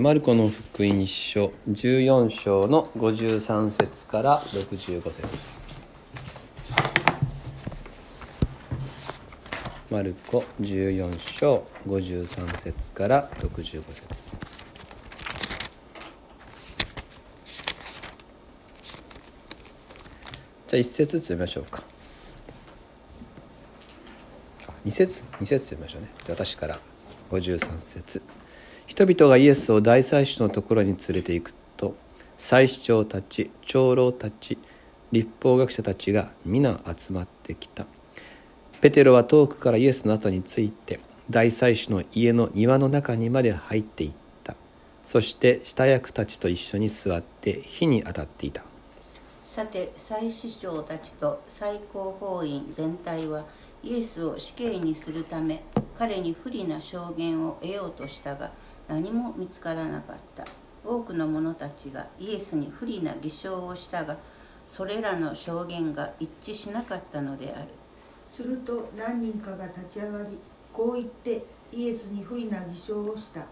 マルコの福音書14章の53節から65節。マルコ14章53節から65節。じゃあ一節ずつ読みましょうか。2節？2節読みましょうね。私から。53節。人々がイエスを大祭司のところに連れて行くと祭司長たち長老たち立法学者たちが皆集まってきた。ペテロは遠くからイエスの後について大祭司の家の庭の中にまで入っていった。そして下役たちと一緒に座って火に当たっていた。さて祭司長たちと最高法院全体はイエスを死刑にするため彼に不利な証言を得ようとしたが何も見つからなかった。多くの者たちがイエスに不利な偽証をしたがそれらの証言が一致しなかったのである。すると何人かが立ち上がりこう言ってイエスに不利な偽証をした。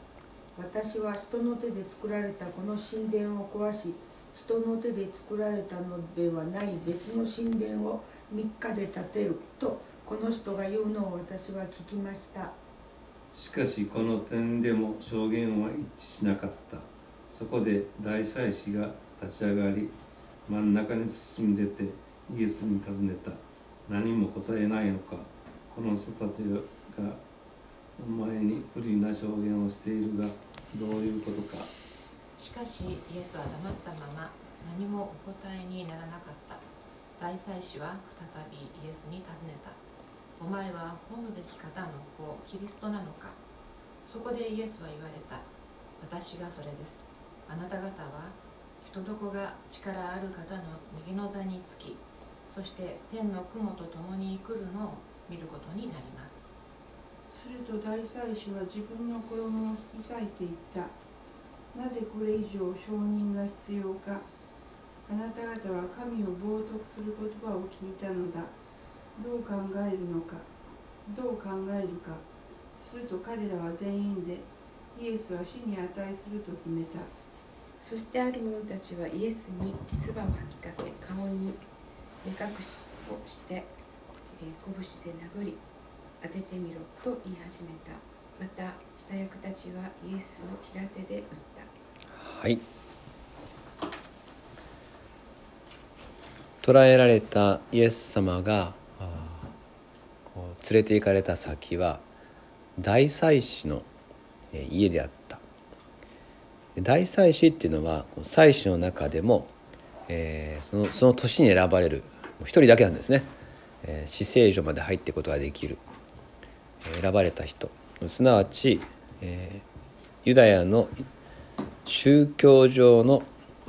私は人の手で作られたこの神殿を壊し人の手で作られたのではない別の神殿を3日で建てるとこの人が言うのを私は聞きました。しかしこの点でも証言は一致しなかった。そこで大祭司が立ち上がり真ん中に進んでてイエスに尋ねた。何も答えないのか。この人たちがお前に不利な証言をしているがどういうことか。しかしイエスは黙ったまま何もお答えにならなかった。大祭司は再びイエスに尋ねた。お前は褒むべき方の子キリストなのか？そこでイエスは言われた私がそれです。あなた方は人どこが力ある方の右の座につきそして天の雲と共に来るのを見ることになります。すると大祭司は自分の衣を引き裂いていった。なぜこれ以上証人が必要か？あなた方は神を冒涜する言葉を聞いたのだ。どう考えるのかどう考えるかすると彼らは全員でイエスは死に値すると決めた。そしてある者たちはイエスに唾を吐きかけ顔に目隠しをして、えー、拳で殴り当ててみろと言い始めた。また下役たちはイエスを平手で撃った。はい。捕らえられたイエス様が連れて行かれた先は大祭司の家であった。大祭司っていうのは祭司の中でも、えー、そのその年に選ばれる一人だけなんですね、えー、死聖所まで入っていくことができる。選ばれた人。すなわち、えー、ユダヤの宗教上の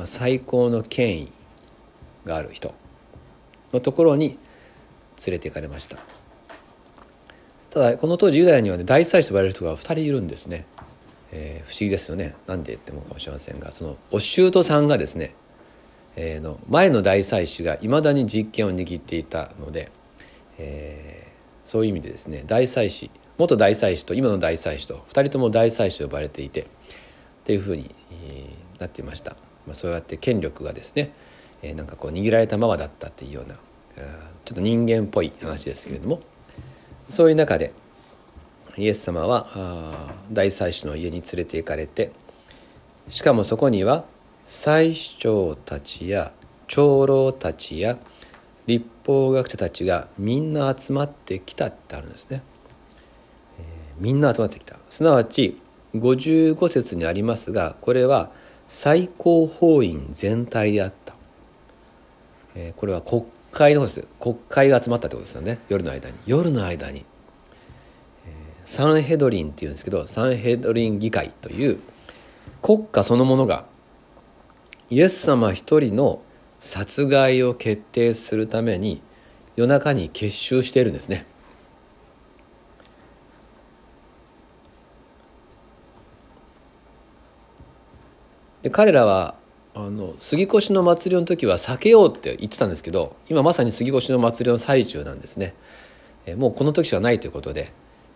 最高の権威がある人のところに連れて行かれました。ただこの当時ユダヤにはね大祭司と呼ばれる人が2人いるんですね、えー、不思議ですよね。なんでって思うかもしれませんがそのお舅さんがですね、えー、の前の大祭司がいまだに実権を握っていたので、えー、そういう意味でですね大祭司元大祭司と今の大祭司と2人とも大祭司と呼ばれていてっていうふうに、なっていました、まあ、そうやって権力がですね、えー、なんかこう握られたままだったっていうようなちょっと人間っぽい話ですけれども。そういう中でイエス様は大祭司の家に連れて行かれてしかもそこには祭司長たちや長老たちや立法学者たちがみんな集まってきたってあるんですね、えー、みんな集まってきた。すなわち55節にありますがこれは最高法院全体であった、えー、これは国会の方です。国会が集まったってことですよね。夜の間に。夜の間に、サンヘドリンっていうんですけどサンヘドリン議会という国家そのものがイエス様一人の殺害を決定するために夜中に結集しているんですね。で彼らはあの杉越の祭りの時は避けようって言ってたんですけど今まさに杉越の祭りの最中なんですね、えもうこの時しかないということで、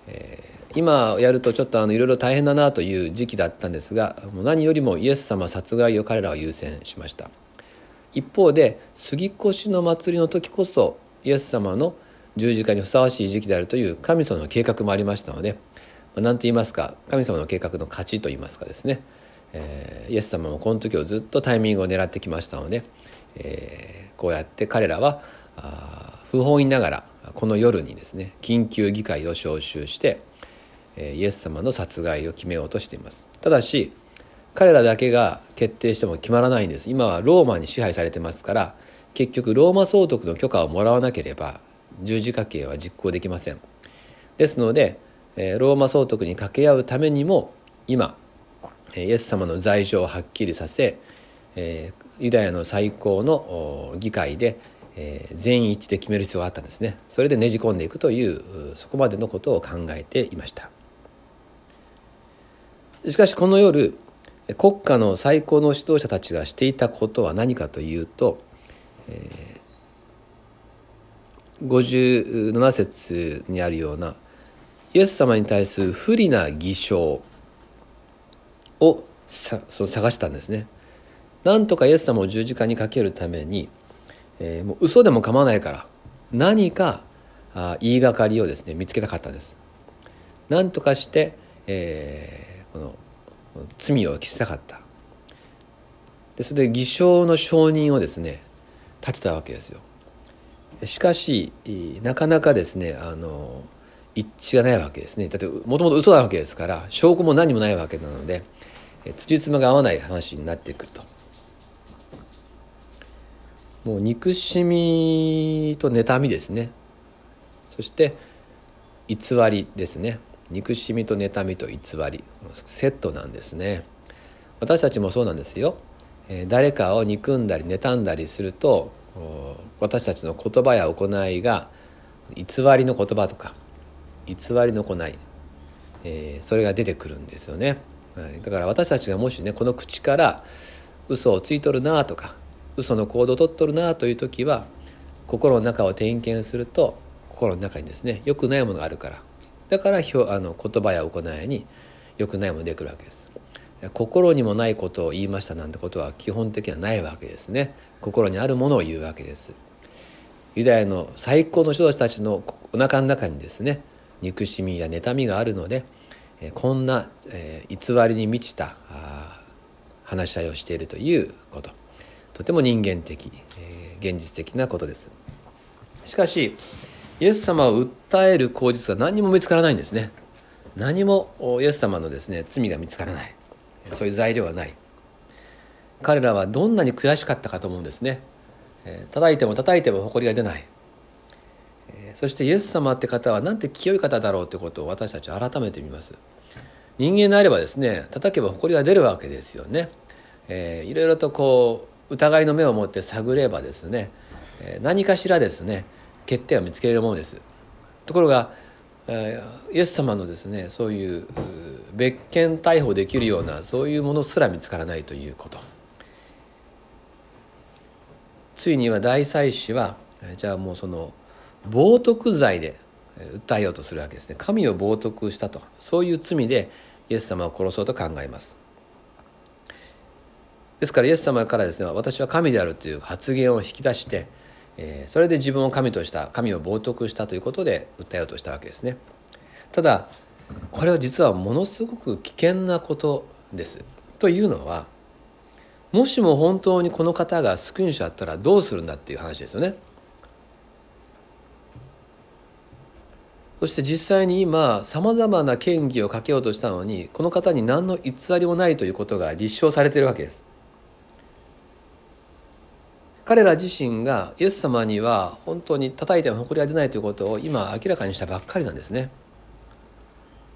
えー、今やるとちょっとあのいろいろ大変だなという時期だったんですがもう何よりもイエス様殺害を彼らは優先しました。一方で杉越の祭りの時こそイエス様の十字架にふさわしい時期であるという神様の計画もありましたので何と言いますか神様の計画の勝ちと言いますかですね、えー、イエス様もこの時をずっとタイミングを狙ってきましたので、えー、こうやって彼らは不本意ながらこの夜にですね緊急議会を招集してイエス様の殺害を決めようとしています。ただし彼らだけが決定しても決まらないんです。今はローマに支配されてますから結局ローマ総督の許可をもらわなければ十字架刑は実行できません。ですのでローマ総督に掛け合うためにも今イエス様の罪状をはっきりさせユダヤの最高の議会でえ全員一致で決める必要があったんですねそれでねじ込んでいくというそこまでのことを考えていましたしかしこの夜国家の最高の指導者たちがしていたことは何かというと、えー、57節にあるようなイエス様に対する不利な偽証をさそ探したんですね。なんとかイエス様を十字架にかけるために、えー、もう嘘でも構わないから何かあ言いがかりをですね見つけたかったんです。なんとかして、えー、この罪を着せたかった。でそれで偽証の証人をですね立てたわけですよ。しかしなかなかですねあの一致がないわけですね。だってもともと嘘なわけですから証拠も何もないわけなので辻褄が合わない話になってくると。もう憎しみと妬みですね。そして偽りですね。憎しみと妬みと偽り。セットなんですね。私たちもそうなんですよ。誰かを憎んだり妬んだりすると私たちの言葉や行いが偽りの言葉とか偽りの行い、え、それが出てくるんですよね、はい、だから私たちがもしねこの口から嘘をついとるなとか嘘の行動をとっとるなという時は心の中を点検すると心の中にですね良くないものがあるから。だからあの言葉や行いに良くないものが出てくるわけです。心にもないことを言いましたなんてことは基本的にはないわけですね。心にあるものを言うわけです。ユダヤの最高の指導者たちのお腹の中にですね憎しみや妬みがあるのでこんな、偽りに満ちた話し合いをしているということ。とても人間的、え現実的なことです。しかしイエス様を訴える口実が何も見つからないんですね。何もイエス様のですね罪が見つからない。そういう材料がない。彼らはどんなに悔しかったかと思うんですね。叩いても叩いても誇りが出ない。そしてイエス様って方はなんて清い方だろうということを私たちは改めて見ます。人間であればですね叩けば誇りが出るわけですよね、えー、いろいろとこう疑いの目を持って探ればですね何かしらですね欠点を見つけれるものです。ところがイエス様のですねそういう別件逮捕できるようなそういうものすら見つからないということ。ついには大祭司はじゃあもうその冒涜罪で訴えようとするわけですね。神を冒涜したと。そういう罪でイエス様を殺そうと考えます。ですからイエス様からですね私は神であるという発言を引き出してえ、それで自分を神とした神を冒涜したということで訴えようとしたわけですね。ただこれは実はものすごく危険なことです。というのはもしも本当にこの方が救い主だったらどうするんだっていう話ですよね。そして実際に今さまざまな嫌疑をかけようとしたのにこの方に何の偽りもないということが立証されているわけです。彼ら自身がイエス様には本当に叩いても誇りが出ないということを今明らかにしたばっかりなんですね。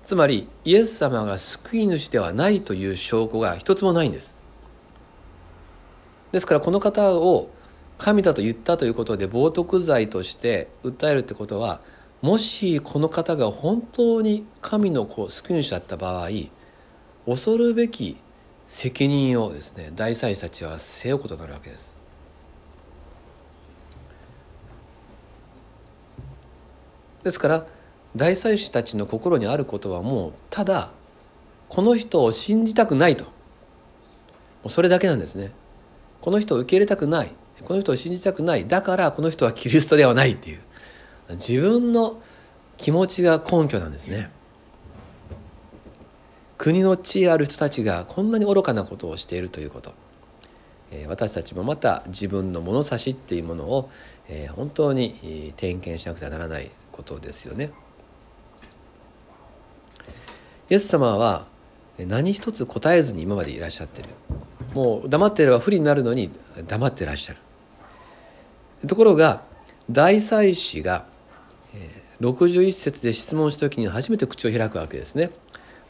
つまりイエス様が救い主ではないという証拠が一つもないんです。ですからこの方を神だと言ったということで冒涜罪として訴えるってことはもしこの方が本当に神の子救い主だった場合恐るべき責任をですね大祭司たちは背負うことになるわけです。ですから大祭司たちの心にあることはもうただこの人を信じたくないと。もうそれだけなんですね。この人を受け入れたくない。この人を信じたくない。だからこの人はキリストではないっていう。自分の気持ちが根拠なんですね。国の地位ある人たちがこんなに愚かなことをしているということ。私たちもまた自分の物差しっていうものを本当に点検しなくてはならない。ことですよね。イエス様は何一つ答えずに今までいらっしゃってる。もう黙っていれば不利になるのに黙っていらっしゃる。ところが大祭司が61節で質問した時に初めて口を開くわけですね。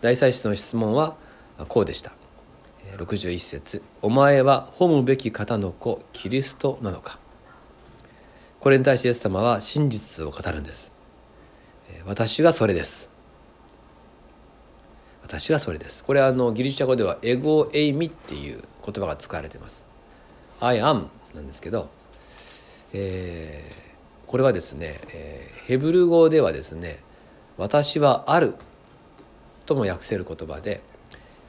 大祭司の質問はこうでした。61節お前は褒むべき方の子キリストなのか?」これに対してイエス様は真実を語るんです。私がそれです私がそれですこれはあのギリシャ語ではエゴエイミっていう言葉が使われてます I am なんですけど、えー、これはですね、えー、ヘブル語ではですね私はあるとも訳せる言葉で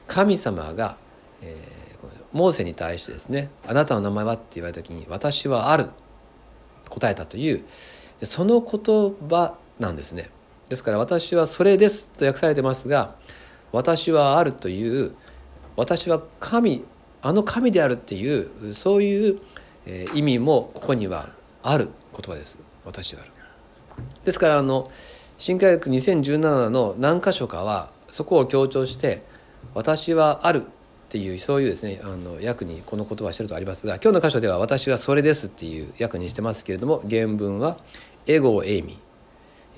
神様が、えー、モーセに対してですね「あなたの名前は?」って言われた時に「私はある」答えたというその言葉なんですね。ですから「私はそれです」と訳されてますが「私はある」という私は神あの神であるっていうそういう意味もここにはある言葉です。私はある。ですからあの新科学2017の何箇所かはそこを強調して「私はある」っていうそういうですねあの訳にこの言葉をしてるとありますが今日の箇所では「私はそれです」っていう訳にしてますけれども原文は「エゴエイミ」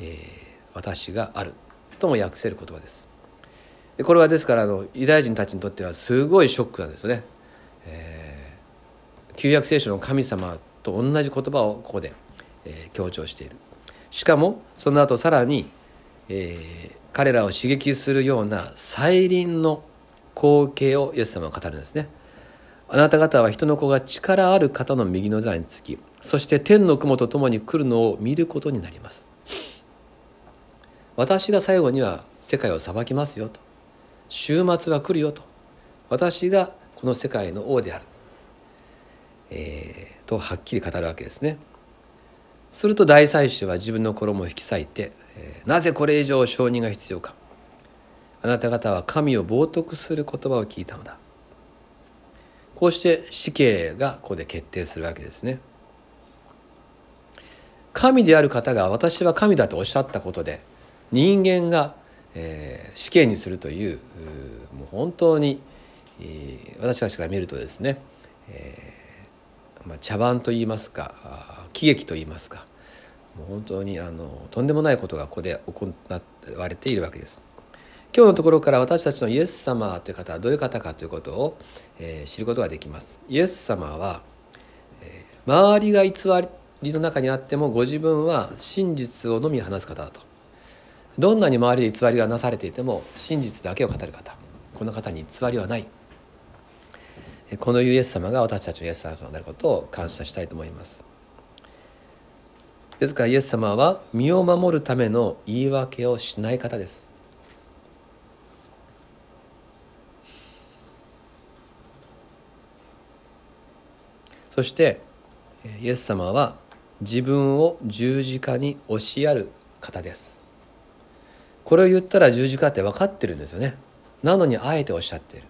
え「私がある」とも訳せる言葉です。でこれはですからあのユダヤ人たちにとってはすごいショックなんですね。えー、旧約聖書の神様と同じ言葉をここで、えー、強調している。しかもその後さらに、えー、彼らを刺激するような再臨の光景をイエス様は語るんですね。あなた方は人の子が力ある方の右の座につきそして天の雲と共に来るのを見ることになります私が最後には世界を裁きますよと。終末は来るよと。私がこの世界の王である、えー、とはっきり語るわけですね。すると大祭司は自分の衣を引き裂いて、えー、なぜこれ以上承認が必要か。あなた方は神を冒涜する言葉を聞いたのだ。こうして死刑がここで決定するわけですね。神である方が私は神だとおっしゃったことで人間が、えー、死刑にするというもう本当に、えー、私たちが見るとですね、えーまあ、茶番といいますか喜劇といいますかもう本当にあのとんでもないことがここで行われているわけです。今日のところから私たちのイエス様という方はどういう方かということを、えー、知ることができます。イエス様は、えー、周りが偽りの中にあってもご自分は真実をのみ話す方だと。どんなに周りで偽りがなされていても真実だけを語る方この方に偽りはない。このイエス様が私たちのイエス様となることを感謝したいと思います。ですからイエス様は身を守るための言い訳をしない方です。そしてイエス様は自分を十字架に押しやる方です。これを言ったら十字架って分かってるんですよね。なのにあえておっしゃっている。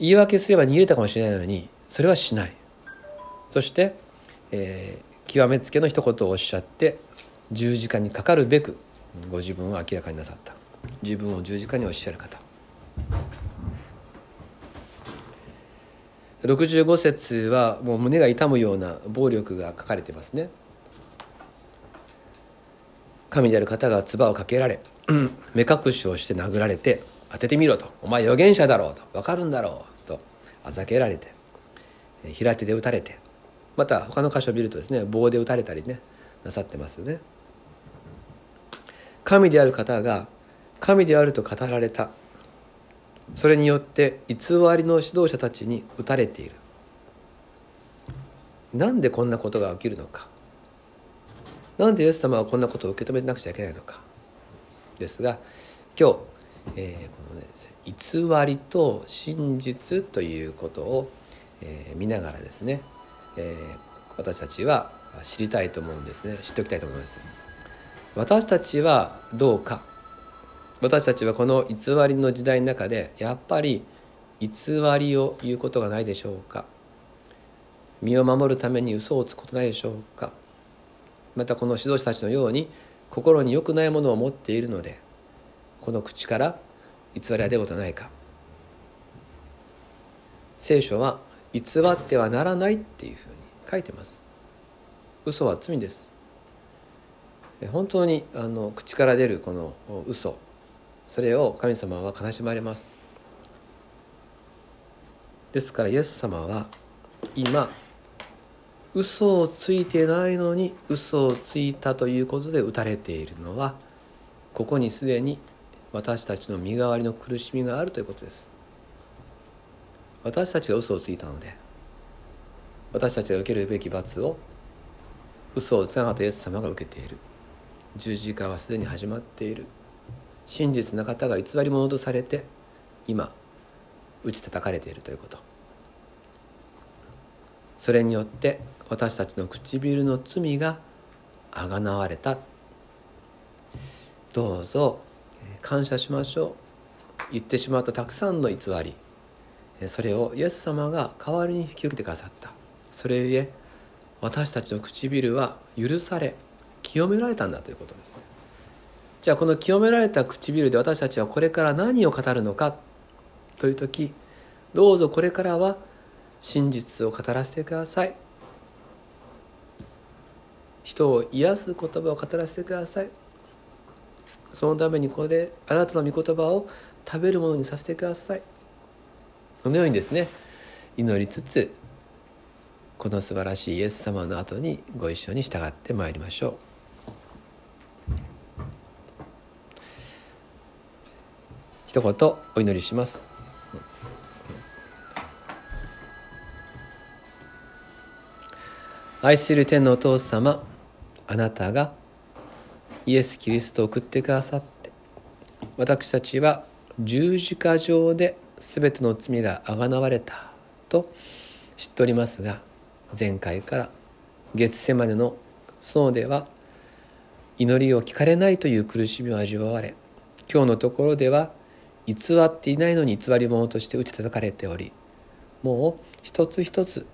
言い訳すれば逃げたかもしれないのにそれはしない。そして、えー、極めつけの一言をおっしゃって十字架にかかるべくご自分を明らかになさった。自分を十字架におっしゃる方。65節はもう胸が痛むような暴力が書かれてますね。神である方が唾をかけられ目隠しをして殴られて当ててみろと。お前預言者だろうと。分かるんだろうと。あざけられて平手で打たれて。また他の箇所を見るとですね棒で打たれたりねなさってますよね。神である方が神であると語られた。それによって偽りの指導者たちに打たれている。なんでこんなことが起きるのか。なんでイエス様はこんなことを受け止めなくちゃいけないのか。ですが今日、えー、このね偽りと真実ということを、えー、見ながらですね、えー、私たちは知りたいと思うんですね。知っておきたいと思います。私たちはどうか。私たちはこの偽りの時代の中でやっぱり偽りを言うことがないでしょうか。身を守るために嘘をつくことないでしょうか。またこの指導者たちのように心に良くないものを持っているのでこの口から偽りは出ることないか。聖書は偽ってはならないっていうふうに書いてます。嘘は罪です。本当にあの口から出るこの嘘。それを神様は悲しまれます。ですからイエス様は今嘘をついてないのに嘘をついたということで打たれているのはここにすでに私たちの身代わりの苦しみがあるということです。私たちが嘘をついたので私たちが受けるべき罰を嘘をつかなかったイエス様が受けている。十字架はすでに始まっている。真実な方が偽り者とされて今打ち叩かれているということ。それによって私たちの唇の罪があがなわれた。どうぞ感謝しましょう。言ってしまったたくさんの偽り。それをイエス様が代わりに引き受けてくださった。それゆえ私たちの唇は許され清められたんだということですね。じゃあこの清められた唇で私たちはこれから何を語るのか。という時どうぞこれからは真実を語らせてください。人を癒す言葉を語らせてください。そのためにこれであなたの御言葉を食べるものにさせてください。このようにですね祈りつつこの素晴らしいイエス様の後にご一緒に従ってまいりましょう。一言お祈りします。愛する天のお父様あなたがイエス・キリストを送ってくださって私たちは十字架上で全ての罪があがなわれたと知っておりますが前回から月世までの園では祈りを聞かれないという苦しみを味わわれ今日のところでは偽っていないのに偽り者として打ち叩かれておりもう一つ一つ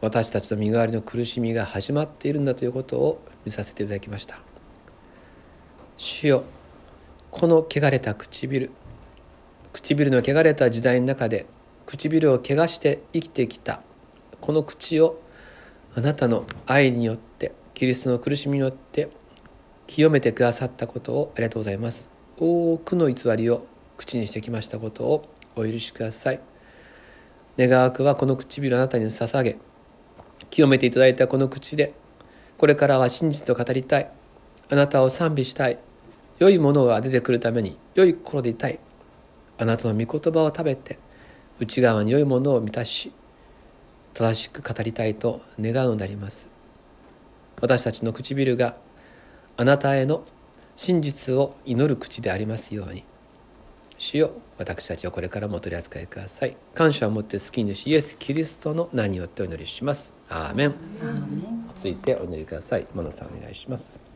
私たちの身代わりの苦しみが始まっているんだということを見させていただきました。主よこの汚れた唇唇の汚れた時代の中で唇を汚して生きてきたこの口をあなたの愛によってキリストの苦しみによって清めてくださったことをありがとうございます。多くの偽りを口にしてきましたことをお許しください。願わくはこの唇をあなたに捧げ清めていただいたこの口でこれからは真実を語りたい。あなたを賛美したい。良いものが出てくるために良い心でいたい。あなたの御言葉を食べて内側に良いものを満たし正しく語りたいと願うのであります。私たちの唇があなたへの真実を祈る口でありますように。主よ私たちはこれからもお取り扱いください。感謝を持って好きにしイエス・キリストの名によってお祈りします。アーメン。ついてお祈りください。真野さんお願いします